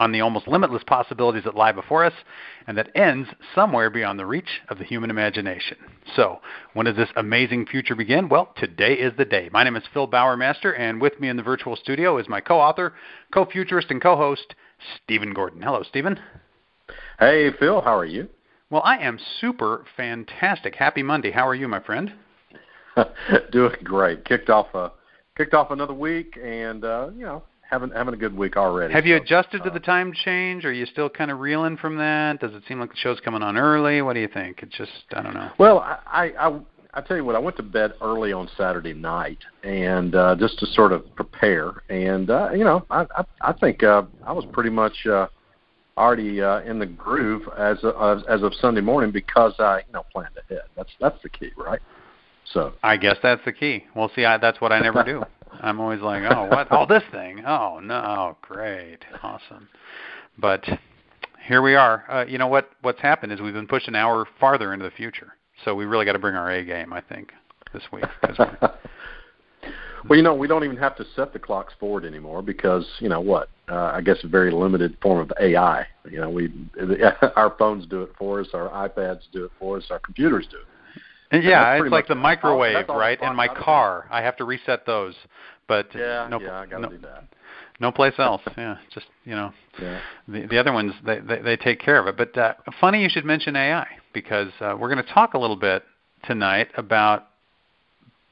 on the almost limitless possibilities that lie before us and that ends somewhere beyond the reach of the human imagination. So, when does this amazing future begin? Well, today is the day. My name is Phil Bowermaster, and with me in the virtual studio is my co author, co futurist, and co host, Stephen Gordon. Hello, Stephen. Hey, Phil, how are you? Well, I am super fantastic. Happy Monday. How are you, my friend? Doing great. Kicked off a kicked off another week, and uh, you know, having having a good week already. Have you so, adjusted uh, to the time change? Are you still kind of reeling from that? Does it seem like the show's coming on early? What do you think? It's just I don't know. Well, I I I tell you what, I went to bed early on Saturday night, and uh, just to sort of prepare, and uh, you know, I I, I think uh, I was pretty much. Uh, already uh, in the groove as of, as of Sunday morning because I you know planned ahead. That's that's the key, right? So I guess that's the key. Well, see, I, that's what I never do. I'm always like, oh, what? Oh, this thing. Oh, no. Oh, great. Awesome. But here we are. Uh, you know what? What's happened is we've been pushed an hour farther into the future. So we really got to bring our A game, I think, this week. well, you know, we don't even have to set the clocks forward anymore because, you know, what? Uh, I guess a very limited form of AI. You know, we our phones do it for us, our iPads do it for us, our computers do it. Yeah, it's like the microwave, right? In my car, I have to reset those, but yeah, no, yeah, I gotta no, do that. No place else. Yeah, just you know, yeah. the the other ones they they, they take care of it. But uh, funny you should mention AI because uh, we're going to talk a little bit tonight about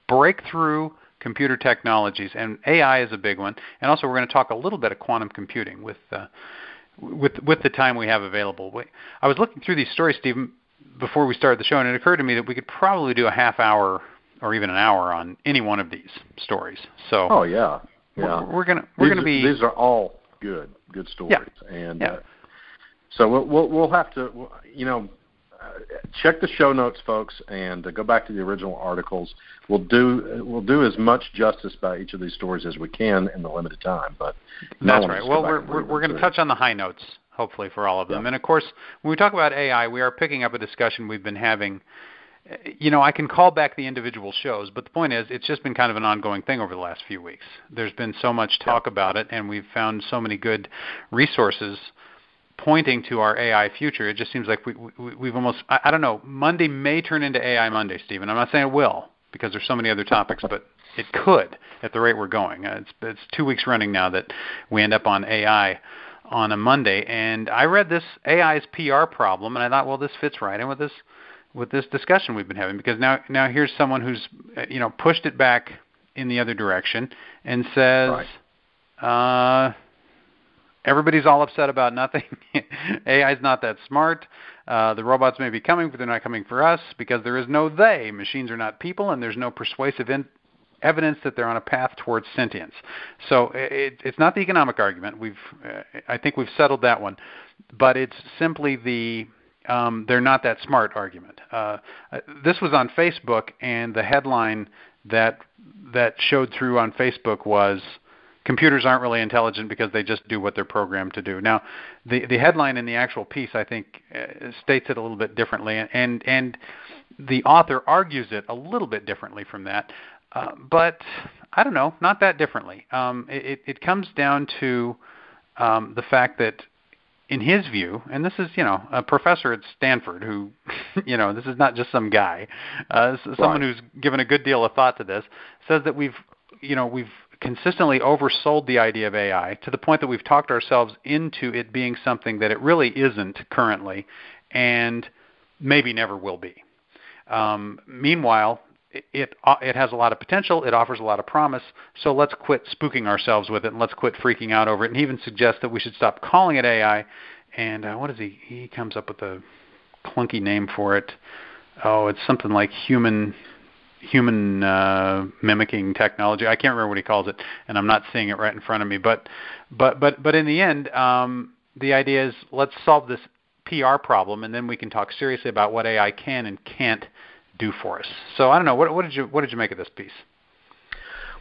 breakthrough computer technologies, and AI is a big one. And also, we're going to talk a little bit of quantum computing with. Uh, with with the time we have available, I was looking through these stories, Stephen, before we started the show, and it occurred to me that we could probably do a half hour or even an hour on any one of these stories. So oh yeah, yeah, we're, we're gonna we're these, gonna be these are all good good stories, yeah. and yeah. Uh, so we'll, we'll we'll have to you know uh, check the show notes, folks, and uh, go back to the original articles. We'll do we'll do as much justice by each of these stories as we can in the limited time. But that's right. Well, we're we're, we're going to touch on the high notes hopefully for all of them. Yeah. And of course, when we talk about AI, we are picking up a discussion we've been having. You know, I can call back the individual shows, but the point is, it's just been kind of an ongoing thing over the last few weeks. There's been so much talk yeah. about it, and we've found so many good resources pointing to our AI future. It just seems like we, we, we've almost, I, I don't know, Monday may turn into AI Monday, Stephen. I'm not saying it will, because there's so many other topics, but it could at the rate we're going. Uh, it's, it's two weeks running now that we end up on AI on a Monday, and I read this AI's PR problem, and I thought, well, this fits right in with this with this discussion we've been having because now now here's someone who's uh, you know pushed it back in the other direction and says, right. uh, everybody's all upset about nothing. AI's not that smart. Uh, the robots may be coming, but they're not coming for us because there is no they. Machines are not people, and there's no persuasive in- evidence that they're on a path towards sentience. So it, it's not the economic argument. We've, uh, I think we've settled that one, but it's simply the um, they're not that smart argument. Uh, this was on Facebook, and the headline that that showed through on Facebook was computers aren't really intelligent because they just do what they're programmed to do. Now, the the headline in the actual piece I think uh, states it a little bit differently, and and the author argues it a little bit differently from that. Uh, but I don't know, not that differently. Um, it, it comes down to um, the fact that, in his view, and this is you know a professor at Stanford who, you know, this is not just some guy, uh, someone right. who's given a good deal of thought to this, says that we've, you know, we've consistently oversold the idea of AI to the point that we've talked ourselves into it being something that it really isn't currently, and maybe never will be. Um, meanwhile, it it has a lot of potential. It offers a lot of promise. So let's quit spooking ourselves with it, and let's quit freaking out over it. And he even suggests that we should stop calling it AI. And uh, what is he? He comes up with a clunky name for it. Oh, it's something like human human uh, mimicking technology. I can't remember what he calls it, and I'm not seeing it right in front of me. But but but but in the end, um, the idea is let's solve this PR problem, and then we can talk seriously about what AI can and can't do for us. So I don't know. What, what did you what did you make of this piece?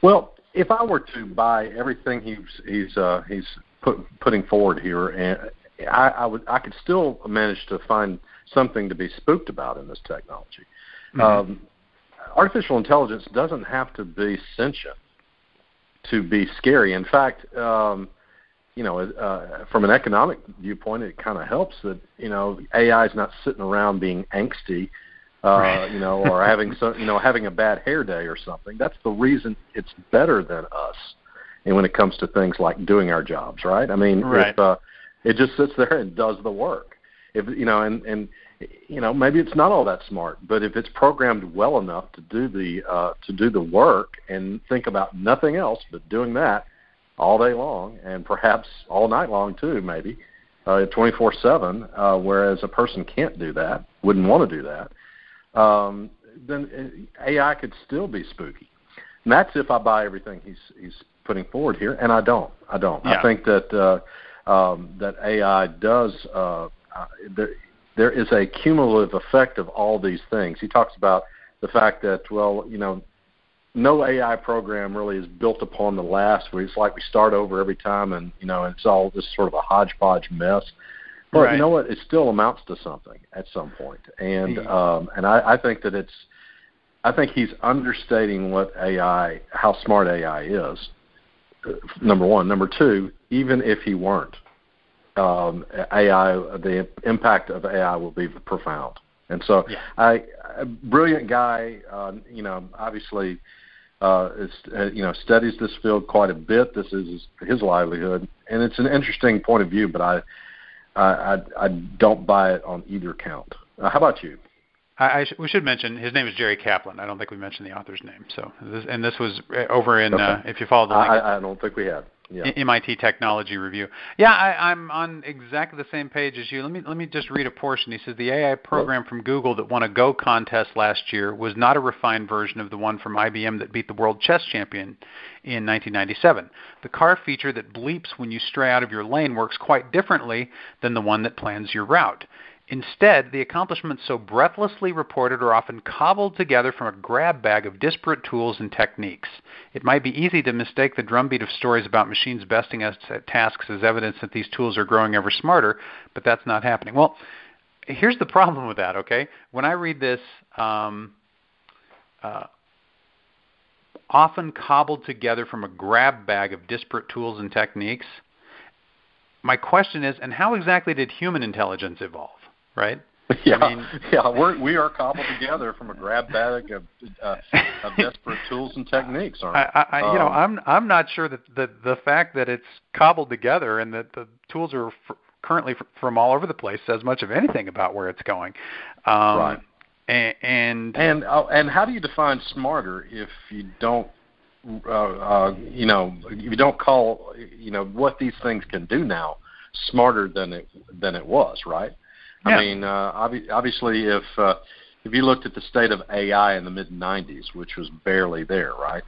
Well, if I were to buy everything he's he's uh, he's put, putting forward here, and I, I would I could still manage to find something to be spooked about in this technology. Mm-hmm. Um, artificial intelligence doesn't have to be sentient to be scary. In fact, um, you know, uh, from an economic viewpoint, it kind of helps that you know AI is not sitting around being angsty, uh, you know, or having some, you know, having a bad hair day or something. That's the reason it's better than us. And when it comes to things like doing our jobs, right? I mean, right. if uh, it just sits there and does the work, if you know, and and you know maybe it's not all that smart, but if it's programmed well enough to do the uh, to do the work and think about nothing else but doing that all day long and perhaps all night long too, maybe uh, 24/7. Uh, whereas a person can't do that, wouldn't want to do that. Um, then uh, AI could still be spooky. And that's if I buy everything he's he's putting forward here, and I don't. I don't. Yeah. I think that uh, um, that AI does. Uh, uh, there, there is a cumulative effect of all these things. He talks about the fact that, well, you know, no AI program really is built upon the last. Where it's like we start over every time, and you know, it's all just sort of a hodgepodge mess. But right. you know what? It still amounts to something at some point, and um, and I, I think that it's. I think he's understating what AI, how smart AI is. Number one, number two. Even if he weren't, um, AI, the impact of AI will be profound. And so, yeah. I, a brilliant guy, uh, you know, obviously, uh, is, uh, you know, studies this field quite a bit. This is his, his livelihood, and it's an interesting point of view. But I, I, I, I don't buy it on either count. Uh, how about you? I, I sh- we should mention his name is Jerry Kaplan. I don't think we mentioned the author's name. So, this, and this was uh, over in okay. uh, if you follow the link. I, I don't think we had yeah. MIT Technology Review. Yeah, I, I'm on exactly the same page as you. Let me let me just read a portion. He says the AI program from Google that won a Go contest last year was not a refined version of the one from IBM that beat the world chess champion in 1997. The car feature that bleeps when you stray out of your lane works quite differently than the one that plans your route. Instead, the accomplishments so breathlessly reported are often cobbled together from a grab bag of disparate tools and techniques. It might be easy to mistake the drumbeat of stories about machines besting us at tasks as evidence that these tools are growing ever smarter, but that's not happening. Well, here's the problem with that, okay? When I read this, um, uh, often cobbled together from a grab bag of disparate tools and techniques, my question is, and how exactly did human intelligence evolve? Right? Yeah, I mean, yeah, we're we are cobbled together from a grab bag of, uh, of desperate tools and techniques, aren't we? I, I, um, you know, I'm I'm not sure that the the fact that it's cobbled together and that the tools are f- currently f- from all over the place says much of anything about where it's going. Um, right. And and and, uh, and how do you define smarter if you don't uh, uh, you know, if you don't call, you know, what these things can do now smarter than it than it was, right? Yeah. I mean, uh, obvi- obviously, if uh, if you looked at the state of AI in the mid '90s, which was barely there, right,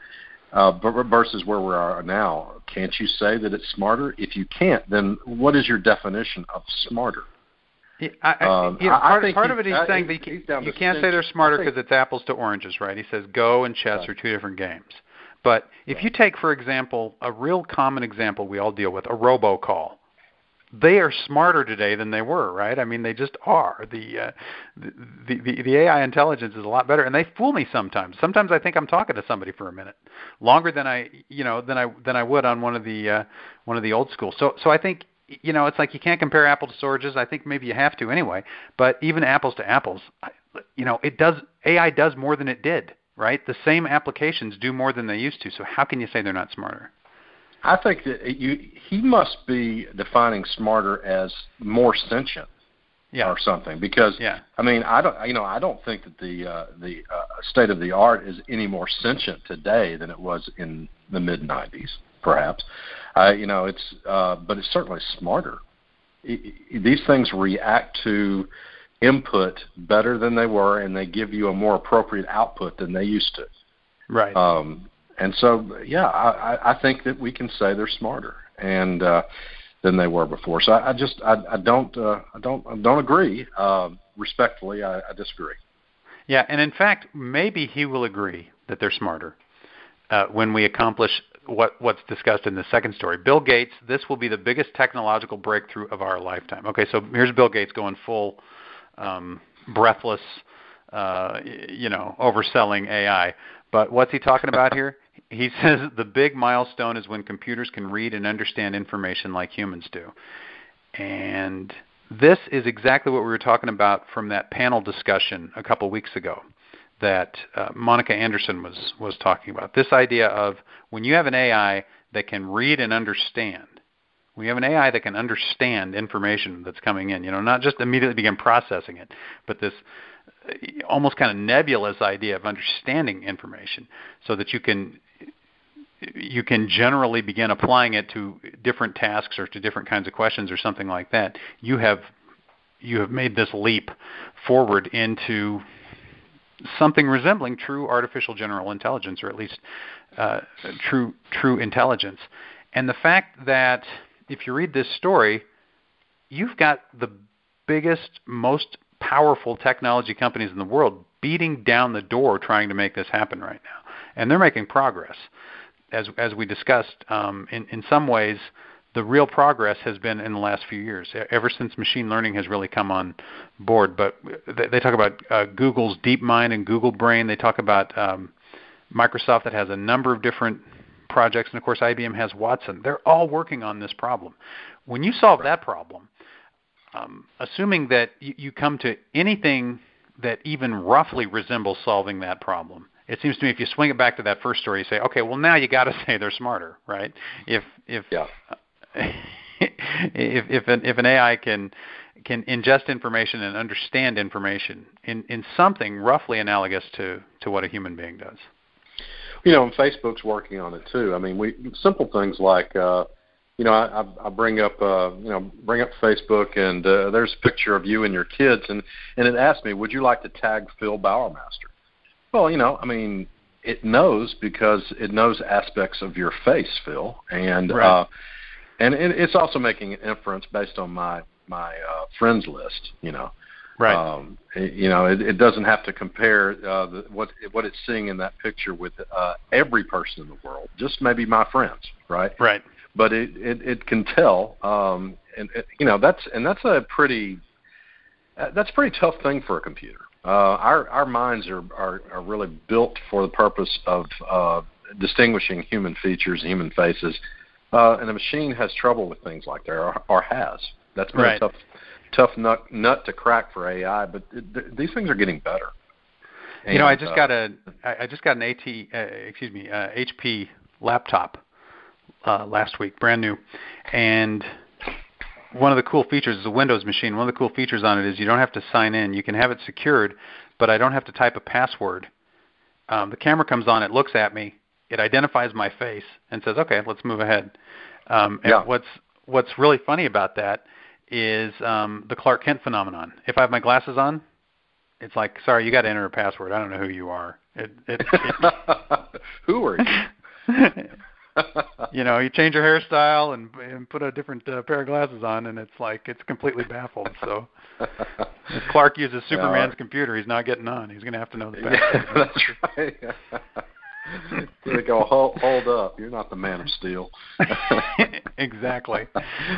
uh, versus where we are now, can't you say that it's smarter? If you can't, then what is your definition of smarter? Yeah, I, Um, you know, I- I part, think part of it he's I- saying that you, you can't say they're smarter because it's apples to oranges, right? He says Go and chess Right. are two different games. But if you take, for example, a real common example we all deal with, a robocall, they are smarter today than they were, right? I mean, they just are. The, uh, the the the AI intelligence is a lot better, and they fool me sometimes. Sometimes I think I'm talking to somebody for a minute, longer than I you know than I than I would on one of the uh, one of the old school. So so I think you know it's like you can't compare apples to oranges. I think maybe you have to anyway. But even apples to apples, you know, it does AI does more than it did, right? The same applications do more than they used to. So how can you say they're not smarter? I think that you he must be defining smarter as more sentient Yeah. or something because Yeah. I mean I don't you know I don't think that the uh, the uh, state of the art is any more sentient today than it was in the mid 90s perhaps uh, you know it's uh, but it's certainly smarter these things react to input better than they were and they give you a more appropriate output than they used to Right. um, and so, yeah, I, I think that we can say they're smarter and uh, than they were before. So I, I just I, I don't uh, I don't I don't agree. Uh, respectfully, I, I disagree. Yeah, and in fact, maybe he will agree that they're smarter. uh, when we accomplish what what's discussed in the second story. Bill Gates, this will be the biggest technological breakthrough of our lifetime. Okay, so here's Bill Gates going full um, breathless, uh, you know, overselling AI. But what's he talking about here? He says the big milestone is when computers can read and understand information like humans do. And this is exactly what we were talking about from that panel discussion a couple weeks ago that uh, Monica Anderson was was talking about. This idea of when you have an AI that can read and understand, you have an AI that can understand information that's coming in, you know, not just immediately begin processing it, but this almost kind of nebulous idea of understanding information, so that you can you can generally begin applying it to different tasks or to different kinds of questions or something like that. You have you have made this leap forward into something resembling true artificial general intelligence, or at least uh, true true intelligence. And the fact that if you read this story, you've got the biggest, most powerful technology companies in the world beating down the door trying to make this happen right now, and they're making progress. As as we discussed, um, in in some ways, the real progress has been in the last few years, ever since machine learning has really come on board. But they, talk about uh, Google's DeepMind and Google Brain. They talk about um, Microsoft that has a number of different projects, and of course IBM has Watson. They're all working on this problem. When you solve that problem, um, assuming that you, you come to anything that even roughly resembles solving that problem, it seems to me if you swing it back to that first story, you say, okay, well now you got to say they're smarter, right? If if yeah if if an if an AI can can ingest information and understand information in in something roughly analogous to to what a human being does. You know, and Facebook's working on it too. I mean, we simple things like. uh you know, I, I bring up, uh, you know, bring up Facebook, and uh, there's a picture of you and your kids, and and it asked me, would you like to tag Phil Bowermaster? Well, you know, I mean, it knows because it knows aspects of your face, Phil, and right. uh, and it, it's also making an inference based on my my uh, friends list. You know, right? Um, it, you know, it, it doesn't have to compare uh, the, what what it's seeing in that picture with uh, every person in the world, just maybe my friends, right? Right. But it it, it can tell, um, and it, you know that's and that's a pretty uh, that's a pretty tough thing for a computer. Uh, our our minds are, are are really built for the purpose of uh, distinguishing human features, human faces, uh, and a machine has trouble with things like that, or, or has. That's been right. a tough, tough nut, nut to crack for AI. But it, th- these things are getting better. And, you know, I just uh, got a, I just got an AT, uh, excuse me, uh, HP laptop uh, last week, brand new, and one of the cool features is a Windows machine. One of the cool features on it is you don't have to sign in. You can have it secured, but I don't have to type a password. Um, the camera comes on, it looks at me, it identifies my face and says, "Okay, let's move ahead." Um, and yeah. what's what's really funny about that is um, the Clark Kent phenomenon. If I have my glasses on, it's like, "Sorry, you got to enter a password. I don't know who you are." It, it, it who are you? you know, you change your hairstyle and, and put a different uh, pair of glasses on, and it's like it's completely baffled. So, if Clark uses Superman's yeah. computer, he's not getting on. He's going to have to know the password. Yeah, that's right they go, hold, hold up, you're not the man of steel. exactly.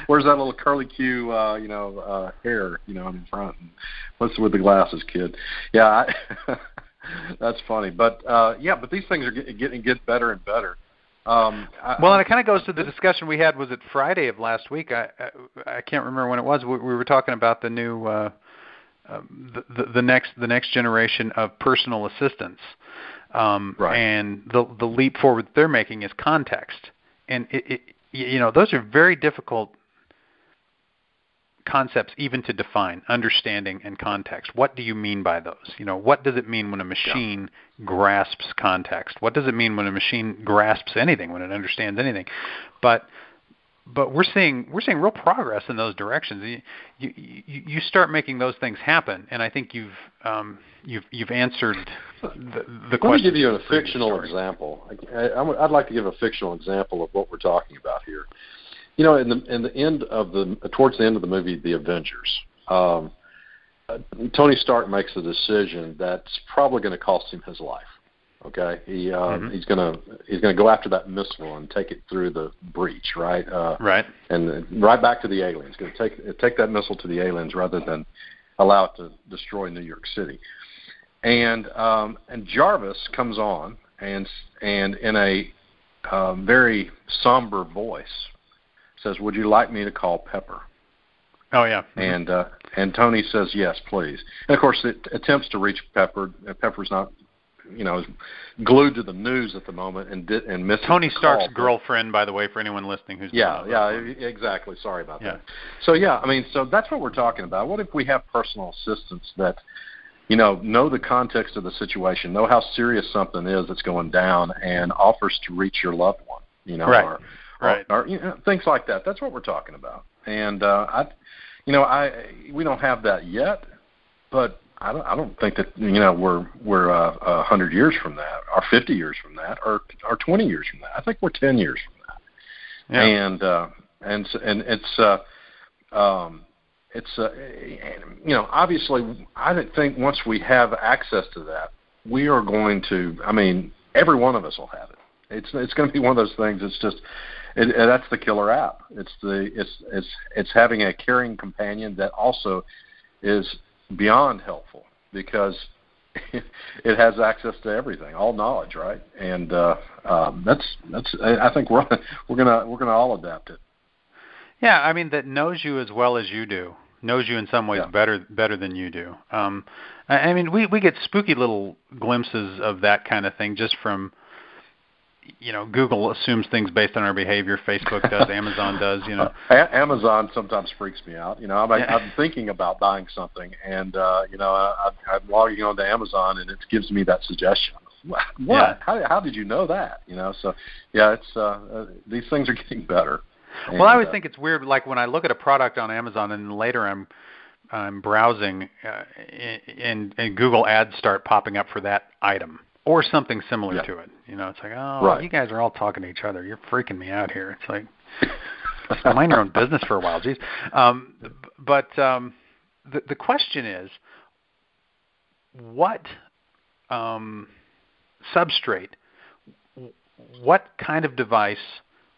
Where's that little curly Q, uh, you know, uh, hair, you know, in front? And what's with the glasses, kid? Yeah, I, that's funny. But uh, yeah, but these things are getting getting get better and better. Um, I, well, and it kind of goes to the discussion we had. Was it Friday of last week? I I, I can't remember when it was. We, we were talking about the new. Uh, um, the, the, the next the next generation of personal assistants, um, right. And the the leap forward they're making is context, and it, it, you know those are very difficult concepts even to define understanding and context what do you mean by those you know what does it mean when a machine yeah. grasps context what does it mean when a machine grasps anything when it understands anything but but we're seeing we're seeing real progress in those directions. You you, you start making those things happen, and I think you've um, you've you've answered the, the question. Let me give you a fictional example. I, I, I'd like to give a fictional example of what we're talking about here. You know, in the in the end of the towards the end of the movie, The Avengers, um, uh, Tony Stark makes a decision that's probably going to cost him his life. Okay, he uh, mm-hmm. he's gonna he's gonna go after that missile and take it through the breach, right? Uh, right. And right back to the aliens. Going to take take that missile to the aliens rather than allow it to destroy New York City. And um, and Jarvis comes on and and in a um, very somber voice says, "Would you like me to call Pepper?" Oh yeah. Mm-hmm. And uh, and Tony says, "Yes, please." And of course, it attempts to reach Pepper. Pepper's not you know, is glued to the news at the moment and did and missed Tony Stark's call, girlfriend, by the way, for anyone listening who's yeah, yeah, exactly. Sorry about yeah. that. So yeah, I mean, so that's what we're talking about. What if we have personal assistants that, you know, know the context of the situation, know how serious something is that's going down, and offers to reach your loved one, you know, right. or, right. or, or you know, things like that. That's what we're talking about. And uh, I, you know, I we don't have that yet, but I don't I don't think that you know we're we're uh, a hundred years from that, or fifty years from that, or or twenty years from that. I think we're ten years from that. Yeah. And uh, and and it's uh, um, it's uh, you know obviously I think once we have access to that, we are going to. I mean, every one of us will have it. It's it's going to be one of those things. It's just it, it, that's the killer app. It's the it's it's it's having a caring companion that also is beyond helpful because it has access to everything, all knowledge, right? And uh, um, that's that's. I think we're we're gonna we're gonna all adapt it. Yeah, I mean that knows you as well as you do, knows you in some ways yeah. better better than you do. Um, I, I mean, we we get spooky little glimpses of that kind of thing just from you know, Google assumes things based on our behavior. Facebook does, Amazon does. You know, a- Amazon sometimes freaks me out. You know, I'm. I'm thinking about buying something, and uh, you know, I, I'm logging onto Amazon, and it gives me that suggestion. What? Yeah. How, how did you know that? You know, so yeah, it's uh, uh, these things are getting better. And, well, I always uh, think it's weird. Like when I look at a product on Amazon, and later I'm I'm browsing, uh, and, and Google ads start popping up for that item or something similar yeah. to it. You know, it's like, oh, right. you guys are all talking to each other. You're freaking me out here. It's like, mind your own business for a while, geez. Um, but um, the the question is, what um, substrate, what kind of device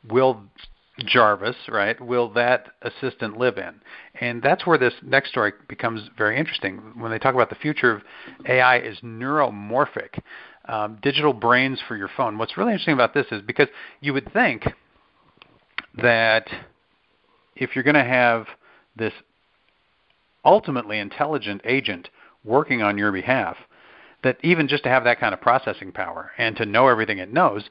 will Jarvis, right, will that assistant live in? And that's where this next story becomes very interesting. When they talk about the future of AI is neuromorphic, um, digital brains for your phone. What's really interesting about this is because you would think that if you're going to have this ultimately intelligent agent working on your behalf, that even just to have that kind of processing power and to know everything it knows,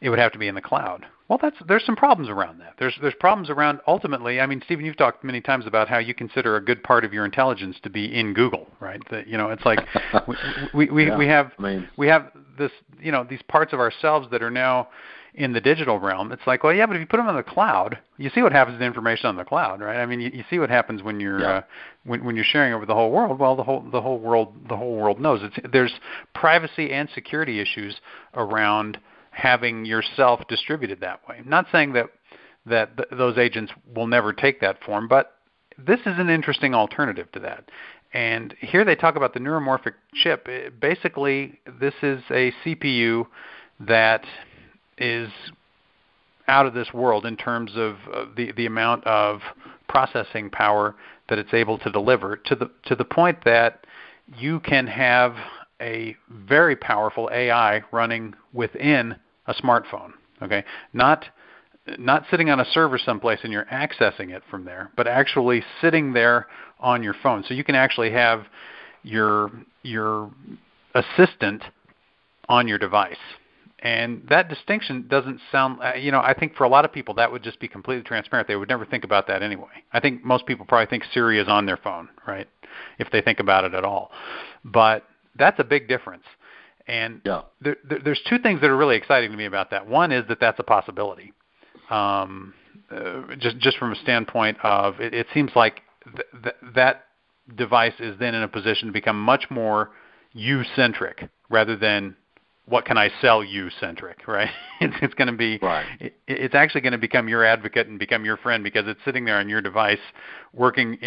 it would have to be in the cloud. Well, that's there's some problems around that. There's there's problems around ultimately. I mean, Stephen, you've talked many times about how you consider a good part of your intelligence to be in Google, right? That you know, it's like we we we, yeah, we have I mean, we have this you know these parts of ourselves that are now in the digital realm. It's like, well, yeah, but if you put them on the cloud, you see what happens to the information on the cloud, right? I mean, you, you see what happens when you're yeah. uh, when when you're sharing over the whole world. Well, the whole the whole world the whole world knows. It's there's privacy and security issues around having yourself distributed that way. I'm not saying that that th- those agents will never take that form, but this is an interesting alternative to that. And here they talk about the neuromorphic chip. It, basically, this is a CPU that is out of this world in terms of uh, the the amount of processing power that it's able to deliver to the to the point that you can have a very powerful AI running within a smartphone. Okay, not not sitting on a server someplace and you're accessing it from there, but actually sitting there on your phone. So you can actually have your your assistant on your device. And that distinction doesn't sound, uh, you know, I think for a lot of people that would just be completely transparent. They would never think about that anyway. I think most people probably think Siri is on their phone, right? If they think about it at all. But that's a big difference. And yeah. there, there, there's two things that are really exciting to me about that. One is that that's a possibility. Um, uh, just just from a standpoint of it, it seems like th- th- that device is then in a position to become much more you centric rather than what can I sell you centric, right? It's, it's going to be, right. it, it's actually going to become your advocate and become your friend because it's sitting there on your device, working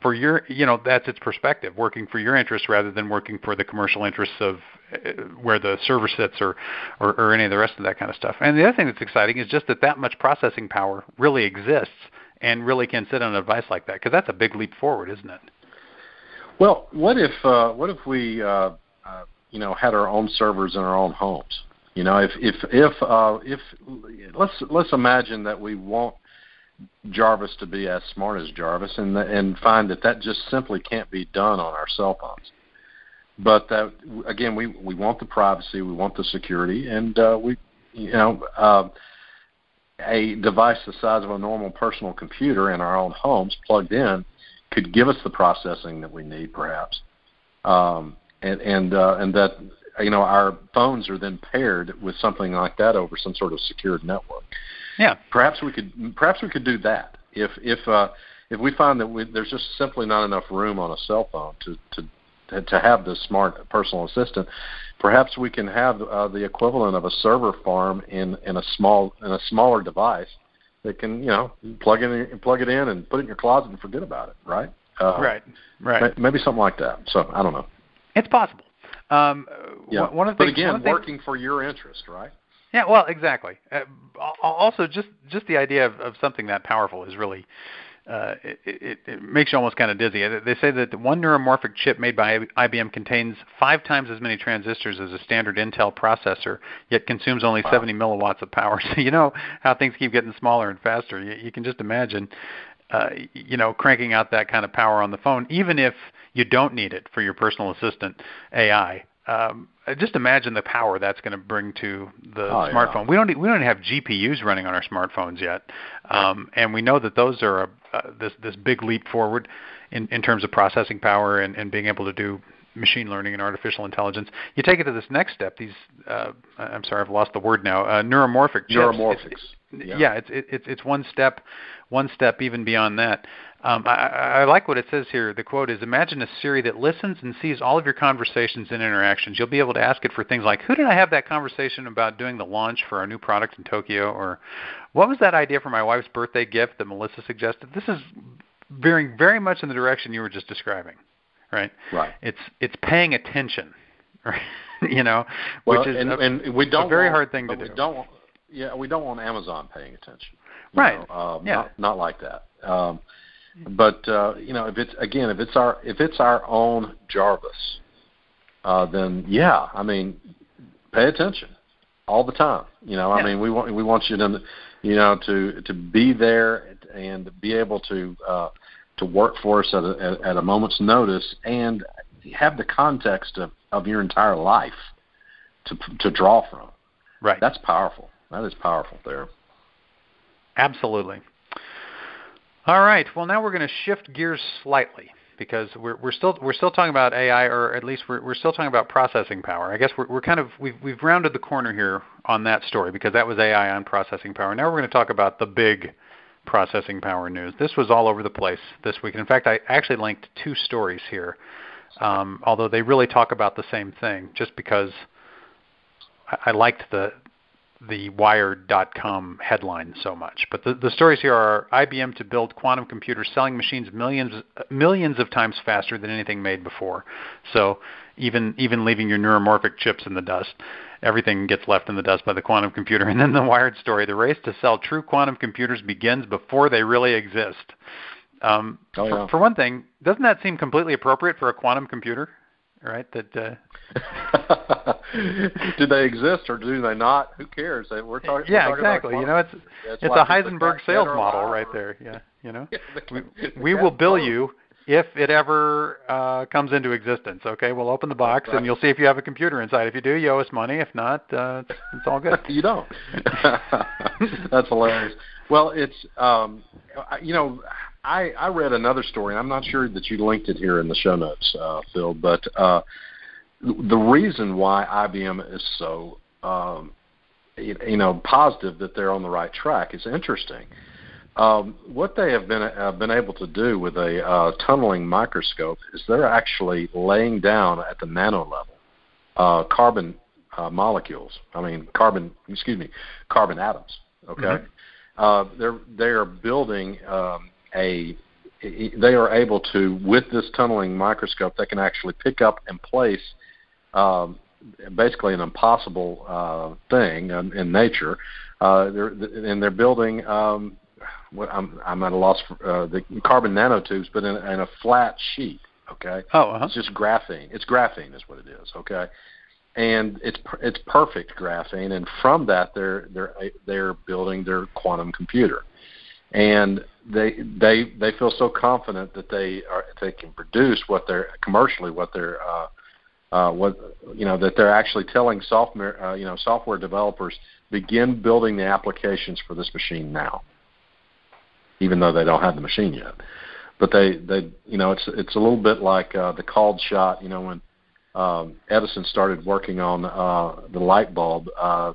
for your, you know, that's its perspective, working for your interests rather than working for the commercial interests of uh, where the server sits or, or, or any of the rest of that kind of stuff. And the other thing that's exciting is just that that much processing power really exists and really can sit on a device like that because that's a big leap forward, isn't it? Well, what if uh, what if we uh, uh, you know had our own servers in our own homes? You know, if if if uh, if let's let's imagine that we want Jarvis to be as smart as Jarvis, and and find that that just simply can't be done on our cell phones. But that again, we we want the privacy, we want the security, and uh, we you know. Uh, a device the size of a normal personal computer in our own homes plugged in could give us the processing that we need, perhaps, um, and and uh, and that you know our phones are then paired with something like that over some sort of secured network. Yeah, perhaps we could perhaps we could do that if if uh, if we find that we, there's just simply not enough room on a cell phone to to to have this smart personal assistant. Perhaps we can have uh, the equivalent of a server farm in in a small in a smaller device that can you know plug in plug it in and put it in your closet and forget about it, right? Uh, right, right. Maybe something like that. So I don't know. It's possible. Um, yeah. One of the things, but again, one of working for your interest, right? Yeah. Well, exactly. Uh, also, just just the idea of, of something that powerful is really uh, it, it, it makes you almost kind of dizzy. They say that one neuromorphic chip made by IBM contains five times as many transistors as a standard Intel processor, yet consumes only wow. 70 milliwatts of power. So you know how things keep getting smaller and faster. You, you can just imagine, uh, you know, cranking out that kind of power on the phone, even if you don't need it for your personal assistant AI. Um, just imagine the power that's going to bring to the oh, smartphone. Yeah. We don't we don't have GPUs running on our smartphones yet, um, and we know that those are a, uh, this this big leap forward in, in terms of processing power and, and being able to do machine learning and artificial intelligence. You take it to this next step. These uh, I'm sorry, I've lost the word now. Uh, neuromorphic chips. Neuromorphics. It's, yeah. yeah, it's it, it's it's one step one step even beyond that. Um, I, I like what it says here. The quote is Imagine a Siri that listens and sees all of your conversations and interactions. You'll be able to ask it for things like Who did I have that conversation about doing the launch for our new product in Tokyo? Or What was that idea for my wife's birthday gift that Melissa suggested? This is veering very much in the direction you were just describing. Right? Right. It's it's paying attention. Right? you know, well, which is and, a, and we don't a very want, hard thing to we do. Don't, yeah, we don't want Amazon paying attention. Right. Know, um, yeah. Not, not like that. Um, but uh, you know, if it's again, if it's our if it's our own Jarvis, uh, then yeah, I mean, pay attention all the time. You know, yeah. I mean, we want we want you to, you know, to to be there and be able to uh, to work for us at a, at a moment's notice and have the context of, of your entire life to to draw from. Right. That's powerful. That is powerful there. Absolutely. All right. Well, now we're going to shift gears slightly because we're we're still we're still talking about AI, or at least we're we're still talking about processing power. I guess we're we're kind of we've we've rounded the corner here on that story because that was AI on processing power. Now we're going to talk about the big processing power news. This was all over the place this week. In fact, I actually linked two stories here, um, although they really talk about the same thing. Just because I, I liked the the Wired.com headline so much. But the, the stories here are IBM to build quantum computers, selling machines millions millions of times faster than anything made before. So even even leaving your neuromorphic chips in the dust, everything gets left in the dust by the quantum computer. And then the Wired story: the race to sell true quantum computers begins before they really exist. Um, oh, yeah. for, for one thing, doesn't that seem completely appropriate for a quantum computer? Right? That. Uh, do they exist or do they not? Who cares? We're talking. Yeah, we're talking exactly. You know, it's it's, it's a Heisenberg sales model right there. Yeah, you know, we, we will bill you if it ever uh, comes into existence. Okay, we'll open the box right. and you'll see if you have a computer inside. If you do, you owe us money. If not, uh, it's, it's all good. you don't. That's hilarious. Well, it's um, you know, I I read another story. And I'm not sure that you linked it here in the show notes, uh, Phil, but. Uh, the reason why IBM is so um, you know positive that they're on the right track is interesting. Um, what they have been uh, been able to do with a uh, tunneling microscope is they're actually laying down at the nano level uh, carbon uh, molecules. I mean, carbon. Excuse me, carbon atoms. Okay, mm-hmm. uh, they're they are building um, a. They are able to, with this tunneling microscope, they can actually pick up and place um, basically an impossible uh, thing in, in nature. Uh, they're, and they're building. What I'm, I'm at a loss for uh, the carbon nanotubes, but in, in a flat sheet. Okay. Oh, uh-huh. it's just graphene. It's graphene, is what it is. Okay and it's it's perfect graphene, and from that they're they're they're building their quantum computer, and they they they feel so confident that they are they can produce what they're commercially what they're uh, uh, what you know that they're actually telling software uh, you know software developers begin building the applications for this machine now, even though they don't have the machine yet. But they they you know it's it's a little bit like uh, the called shot you know when um, Edison started working on uh, the light bulb, uh,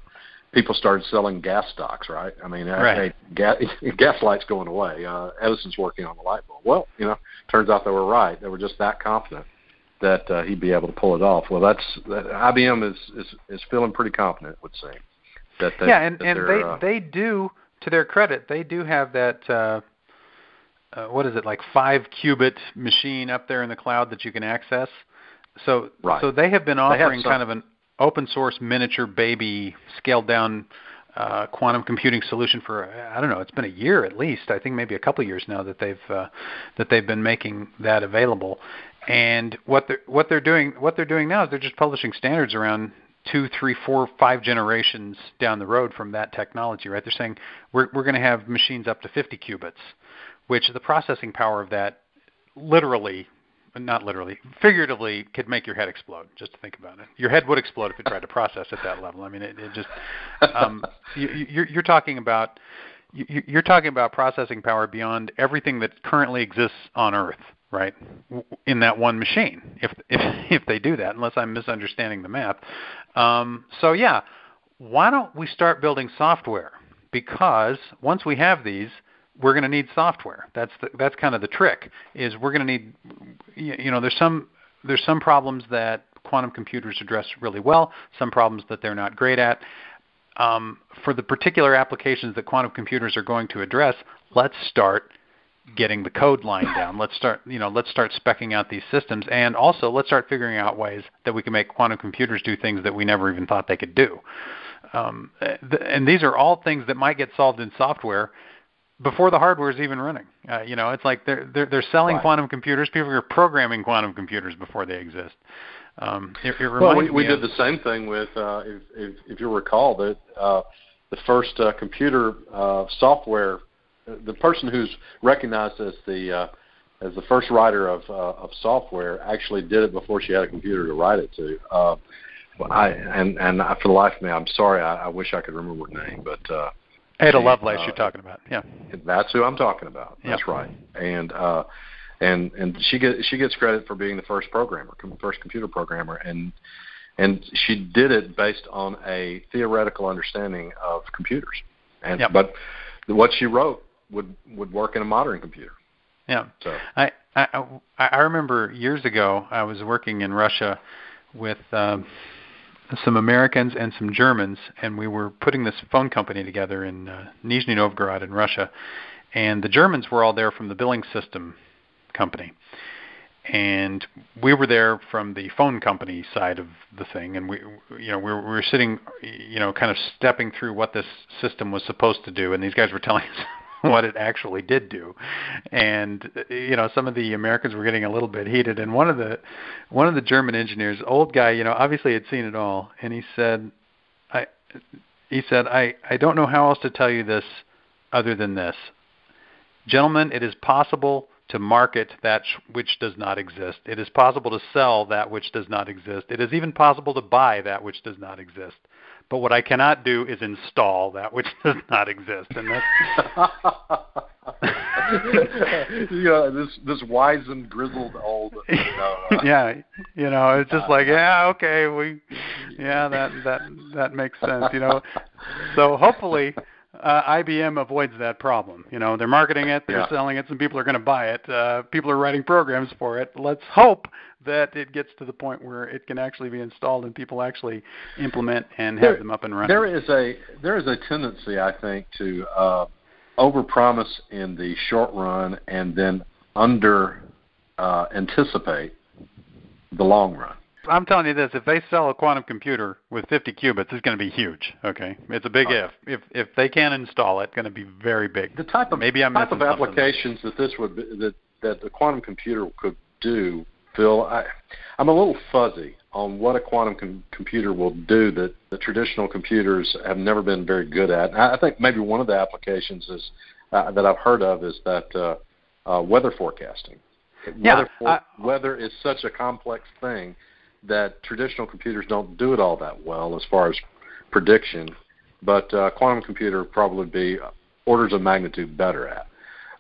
people started selling gas stocks, right? I mean, right. hey, gas, gas light's going away. Uh, Edison's working on the light bulb. Well, you know, turns out they were right. They were just that confident that uh, he'd be able to pull it off. Well, that's that IBM is is is feeling pretty confident, it would seem. That they, yeah, and and they uh, they do to their credit, they do have that. Uh, uh, what is it like five qubit machine up there in the cloud that you can access? So right. so they have been offering have kind of an open source miniature baby scaled down uh, quantum computing solution for I don't know it's been a year at least I think maybe a couple of years now that they've uh, that they've been making that available and what they're what they're doing what they're doing now is they're just publishing standards around two three four five generations down the road from that technology right they're saying we're we're going to have machines up to 50 qubits which the processing power of that literally not literally, figuratively, could make your head explode. Just to think about it, your head would explode if it tried to process at that level. I mean, it, it just um, you, you're, you're talking about you're talking about processing power beyond everything that currently exists on Earth, right? In that one machine, if if if they do that, unless I'm misunderstanding the math. Um, so yeah, why don't we start building software? Because once we have these, we're going to need software. That's the, that's kind of the trick. Is we're going to need, you know, there's some there's some problems that quantum computers address really well, some problems that they're not great at. Um, for the particular applications that quantum computers are going to address, let's start getting the code line down. Let's start, you know, let's start specking out these systems, and also let's start figuring out ways that we can make quantum computers do things that we never even thought they could do. Um, and these are all things that might get solved in software before the hardware is even running. Uh, you know, it's like they're they're, they're selling right. quantum computers. People are programming quantum computers before they exist. Um, it, it well, we, we me did of, the same thing with, uh, if, if, if you recall, that uh, the first uh, computer uh, software, the person who's recognized as the uh, as the first writer of uh, of software actually did it before she had a computer to write it to. Uh, I and and for the life of me, I'm sorry. I, I wish I could remember her name, but uh, Ada Lovelace, uh, you're talking about, yeah. That's who I'm talking about. That's yep. right. And uh, and and she gets she gets credit for being the first programmer, first computer programmer, and and she did it based on a theoretical understanding of computers. And yep. but what she wrote would would work in a modern computer. Yeah. So I I I remember years ago I was working in Russia with. Um, some Americans and some Germans, and we were putting this phone company together in uh, Nizhny Novgorod in Russia. And the Germans were all there from the billing system company, and we were there from the phone company side of the thing. And we, you know, we were, we were sitting, you know, kind of stepping through what this system was supposed to do, and these guys were telling us what it actually did do. And you know, some of the Americans were getting a little bit heated. And one of the one of the German engineers, old guy, you know, obviously had seen it all, and he said, "I," he said, "I I don't know how else to tell you this other than this, gentlemen. It is possible." To market that which does not exist. It is possible to sell that which does not exist. It is even possible to buy that which does not exist. But what I cannot do is install that which does not exist, and that's. yeah, this this wise and grizzled old. You know, uh, yeah, you know, it's just like yeah, okay, we, yeah, that that that makes sense, you know. So hopefully, uh, IBM avoids that problem. You know, they're marketing it, they're Yeah. selling it, some people are going to buy it. Uh, people are writing programs for it. Let's hope that it gets to the point where it can actually be installed and people actually implement and have There- them up and running. There is a there is a tendency, I think, to uh, overpromise in the short run and then under uh, anticipate the long run. I'm telling you this: if they sell a quantum computer with 50 qubits, it's going to be huge. Okay, it's a big Oh. if. If if they can install it, it's going to be very big. The type of Maybe I'm type of missing something. applications that this would be, that that the quantum computer could do, Phil, I, I'm a little fuzzy on what a quantum com- computer will do that the traditional computers have never been very good at. I I think maybe one of the applications is uh, that I've heard of is that uh, uh, weather forecasting. Yeah, weather, for- weather is such a complex thing that traditional computers don't do it all that well as far as prediction, but uh, quantum computer probably be orders of magnitude better at.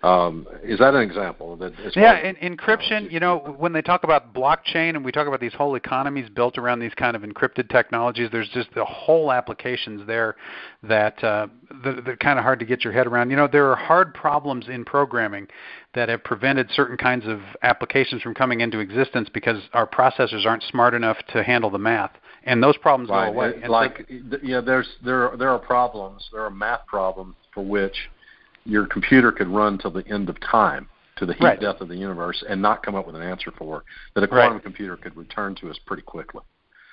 Um, is that an example? That Yeah, in, encryption. You know, when they talk about blockchain and we talk about these whole economies built around these kind of encrypted technologies, there's just the whole applications there that uh, that, that kind of hard to get your head around. You know, there are hard problems in programming that have prevented certain kinds of applications from coming into existence because our processors aren't smart enough to handle the math, and those problems right, go away. And so- like th- yeah, there's there there are problems. There are math problems for which your computer could run till the end of time, to the heat Right. death of the universe, and not come up with an answer for that a Right. quantum computer could return to us pretty quickly.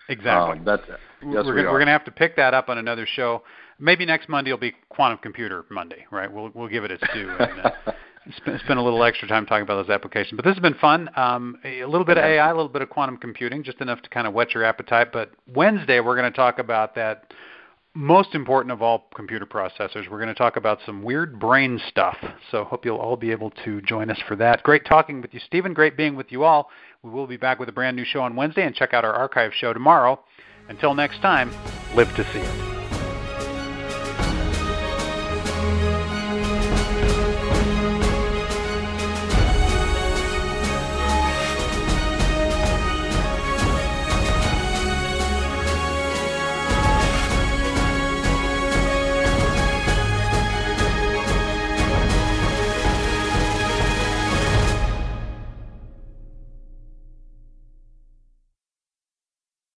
exactly. Um, that's we're yes, we we're are. going to have to pick that up on another show. Maybe next Monday will be Quantum Computer Monday, right? We'll we'll give it its due and uh, spend, spend a little extra time talking about those applications. But this has been fun. Um, a little bit of AI, a little bit of quantum computing, just enough to kind of whet your appetite. But Wednesday we're going to talk about that most important of all computer processors. We're going to talk about some weird brain stuff. So hope you'll all be able to join us for that. Great talking with you, Stephen. Great being with you all. We will be back with a brand new show on Wednesday and check out our archive show tomorrow. Until next time, live to see it.